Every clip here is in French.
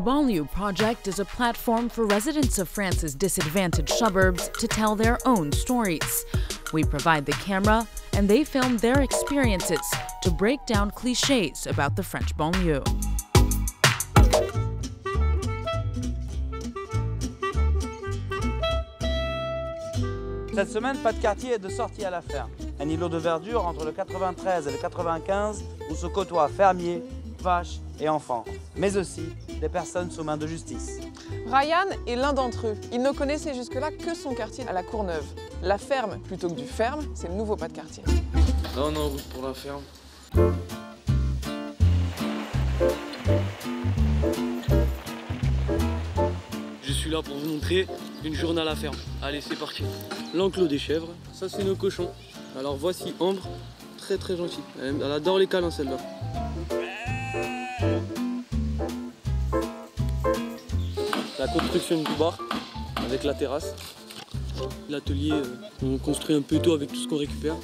The Banlieue Project is a platform for residents of France's disadvantaged suburbs to tell their own stories. We provide the camera, and they film their experiences to break down cliches about the French banlieue. Cette semaine, pas de quartier et de sortie à la ferme. Un îlot de verdure entre le 93 et le 95 où se côtoient fermiers, vaches et enfants, mais aussi des personnes sous main de justice. Ryan est l'un d'entre eux. Il ne connaissait jusque-là que son quartier à la Courneuve. La ferme plutôt que du ferme, c'est le nouveau pas de quartier. Là, on est en route pour la ferme. Je suis là pour vous montrer une journée à la ferme. Allez, c'est parti. L'enclos des chèvres, ça c'est nos cochons. Alors voici Ambre, très très gentille. Elle, elle adore les câlins celle-là. La construction du bar avec la terrasse. L'atelier, euh, on construit un peu tout avec tout ce qu'on récupère.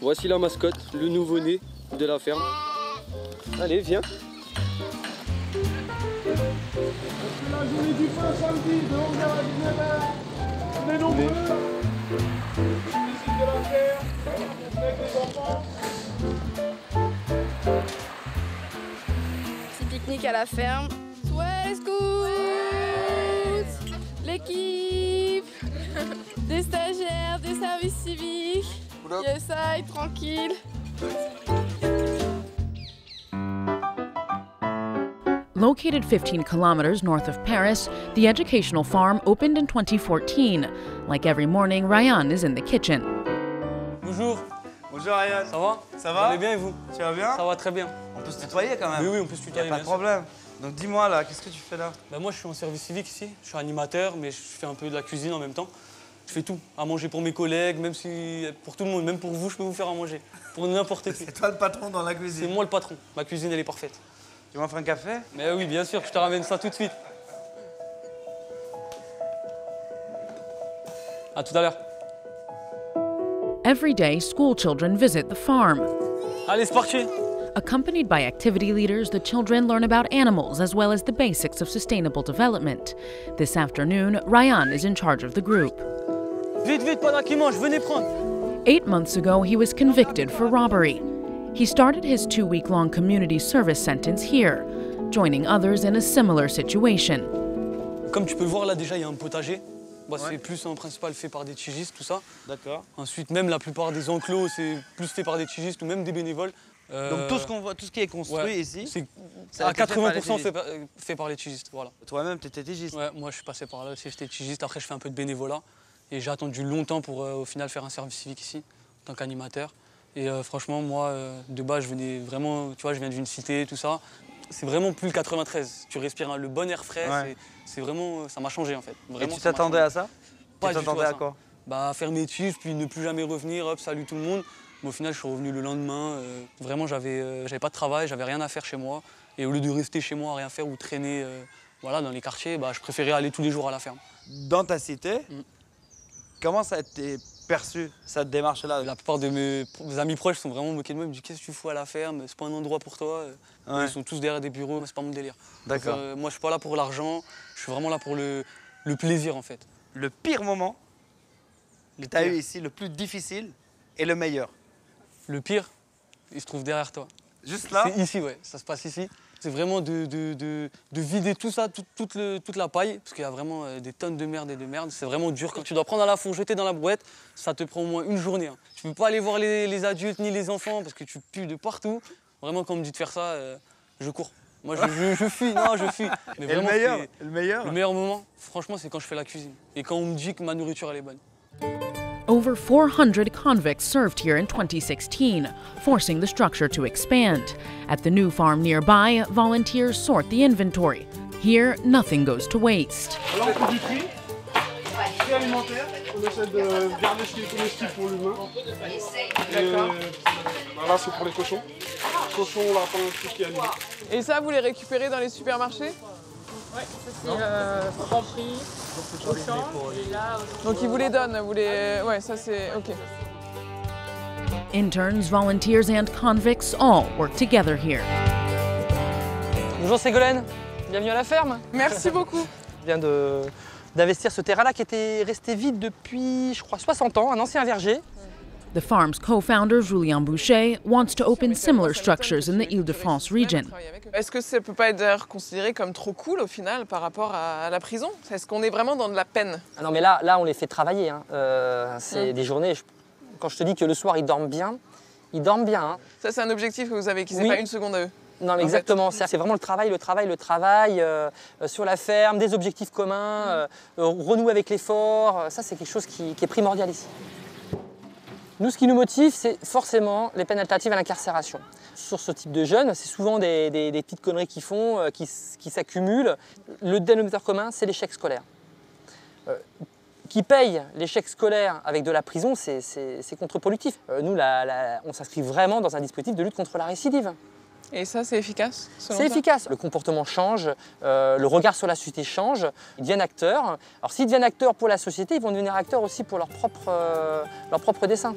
Voici la mascotte, le nouveau-né de la ferme. Allez, viens. La journée du samedi de 11h à 19h. On la avec les enfants. Petit pique-nique à la ferme. L'équipe Des stagiaires, des services civiques. Yes, I, tranquille. Located 15 kilometers north of Paris, the educational farm opened in 2014. Like every morning, Ryan is in the kitchen. Bonjour, Bonjour Ryan. ça va? Ça Vous va allez bien et vous? Tu vas bien? Ça va très bien. On peut se tutoyer quand même Oui, oui, on peut se Y a tutoyer. pas de sûr. Donc dis-moi là, qu'est-ce que tu fais là? Bah, moi, je suis en service civique ici. Je suis animateur, mais je fais un peu de la cuisine en même temps. Je fais tout, à manger pour mes collègues, même si pour tout le monde, même pour vous, je peux vous faire à manger. Pour n'importe qui. C'est toi le patron dans la C'est cuisine. moi le patron. Ma cuisine, elle est parfaite. Tu m'offres un café? Mais oui, bien sûr, je te ramène ça tout de suite. À tout à l'heure. Every day, school children visit the farm. Allez, c'est parti. Accompanied by activity leaders, the children learn about animals as well as the basics of sustainable development. This afternoon, Ryan is in charge of the group. Vite, vite, pendant qu'ils mangent, venez prendre. Eight months ago, he was convicted for robbery. He started his two week long community service sentence here, joining others in a similar situation. Comme tu peux le voir, là, déjà, il y a un potager. Bah, C'est plus en principal fait par des tigistes, tout ça. D'accord. Ensuite, même la plupart des enclos, c'est plus fait par des tigistes ou même des bénévoles. Euh, Donc tout ce qu'on voit, tout ce qui est construit ouais, ici, c'est à été fait par les 80% fait tigistes. par, euh, fait par les tigistes. Voilà. toi-même t'étais tigiste. Ouais, moi, je suis passé par là aussi, j'étais tigiste. Après, je fais un peu de bénévolat. Et j'ai attendu longtemps pour euh, au final faire un service civique ici, en tant qu'animateur. Et euh, franchement, moi, de base, je venais vraiment, tu vois, je viens d'une cité, tout ça. C'est vraiment plus le 93. Tu respires hein, le bon air frais. Ouais. c'est- vraiment, ça m'a changé en fait. Et tu t'attendais à ça? Pas Tu du tout t'attendais à quoi? Bah, faire mes tiges, puis ne plus jamais revenir, hop, salut tout le monde. Mais au final, je suis revenu le lendemain. euh, vraiment, j'avais euh, pas de travail, j'avais rien à faire chez moi. Et au lieu de rester chez moi à rien faire ou traîner euh, voilà, dans les quartiers, bah, je préférais aller tous les jours à la ferme. Dans ta cité, Mm. comment ça a été perçu cette démarche-là? La plupart de mes mes amis proches sont vraiment moqués de moi. Ils me disent Qu'est-ce que tu fous à la ferme? C'est pas un endroit pour toi. Ouais. Ils sont tous derrière des bureaux, c'est pas mon délire. D'accord. Euh, moi, je suis pas là pour l'argent, je suis vraiment là pour le, le plaisir en fait. Le pire moment que tu as eu ici, le plus difficile et le meilleur? Le pire, il se trouve derrière toi. Juste là C'est ici, ouais, ça se passe ici. C'est vraiment de, de- de- de vider tout ça, tout- toute, le- toute la paille, parce qu'il y a vraiment euh, des tonnes de merde et de merde. C'est vraiment dur. Quand tu dois prendre à la fond, jeter dans la brouette, ça te prend au moins une journée. hein. Tu peux pas aller voir les, les adultes ni les enfants parce que tu pues de partout. Vraiment, quand on me dit de faire ça, euh, je cours. Moi, je, je- je fuis, non, je fuis. Mais Et le meilleur Le meilleur le meilleur moment, franchement, c'est quand je fais la cuisine. Et quand on me dit que ma nourriture, elle est bonne. Over 400 convicts served here in 2016, forcing the structure to expand. At the new farm nearby, volunteers sort the inventory. Here, nothing goes to waste. Là, on fait du tri. Tri alimentaire. On essaie de garder ce qui est comestible pour l'humain. Et euh, bah là, c'est pour les cochons. Cochons, lapins, tout ce qui est animal. Et ça, vous les récupérez dans les supermarchés C'est euh, grand prix, au champ, et là, Donc ils vous les donnent, vous les... Ouais, ça c'est... Ok. Interns, volunteers, and convicts all work together here. Bonjour Ségolène, Bienvenue à la ferme. Merci beaucoup. Je viens de d'investir ce terrain-là qui était resté vide depuis, je crois, 60 ans, un ancien verger. The farm's co-founder, Julien Boucher, wants to open similar structures in the Ile-de-France region. Est-ce que ça peut pas être considéré comme trop cool au final par rapport à la prison? Est-ce qu'on est vraiment dans de la peine? Ah non, mais là, là, on les fait travailler. hein. Euh, c'est Mm. des journées. je- Quand je te dis que le soir ils dorment bien, ils dorment bien. hein. Ça, c'est un objectif que vous avez, qui c'est Oui. pas une seconde à eux. Non, mais exactement. C'est c'est vraiment le travail, le travail, le travail euh, euh, sur la ferme, des objectifs communs, Mm. euh, euh, renouer avec l'effort. Ça, c'est quelque chose qui, qui est primordial ici. Nous, ce qui nous motive, c'est forcément les peines alternatives à l'incarcération. Sur ce type de jeunes, c'est souvent des, petites conneries qu'ils font, euh, qui, s'accumulent. Le dénominateur commun, c'est l'échec scolaire. Euh, qui paye l'échec scolaire avec de la prison, c'est- contre-productif. Euh, nous, on s'inscrit vraiment dans un dispositif de lutte contre la récidive. Et ça, c'est efficace C'est efficace. Le comportement change, euh, le regard sur la société change. Ils deviennent acteurs. Alors s'ils deviennent acteurs pour la société, ils vont devenir acteurs aussi pour leur propre, euh, leur propre dessin.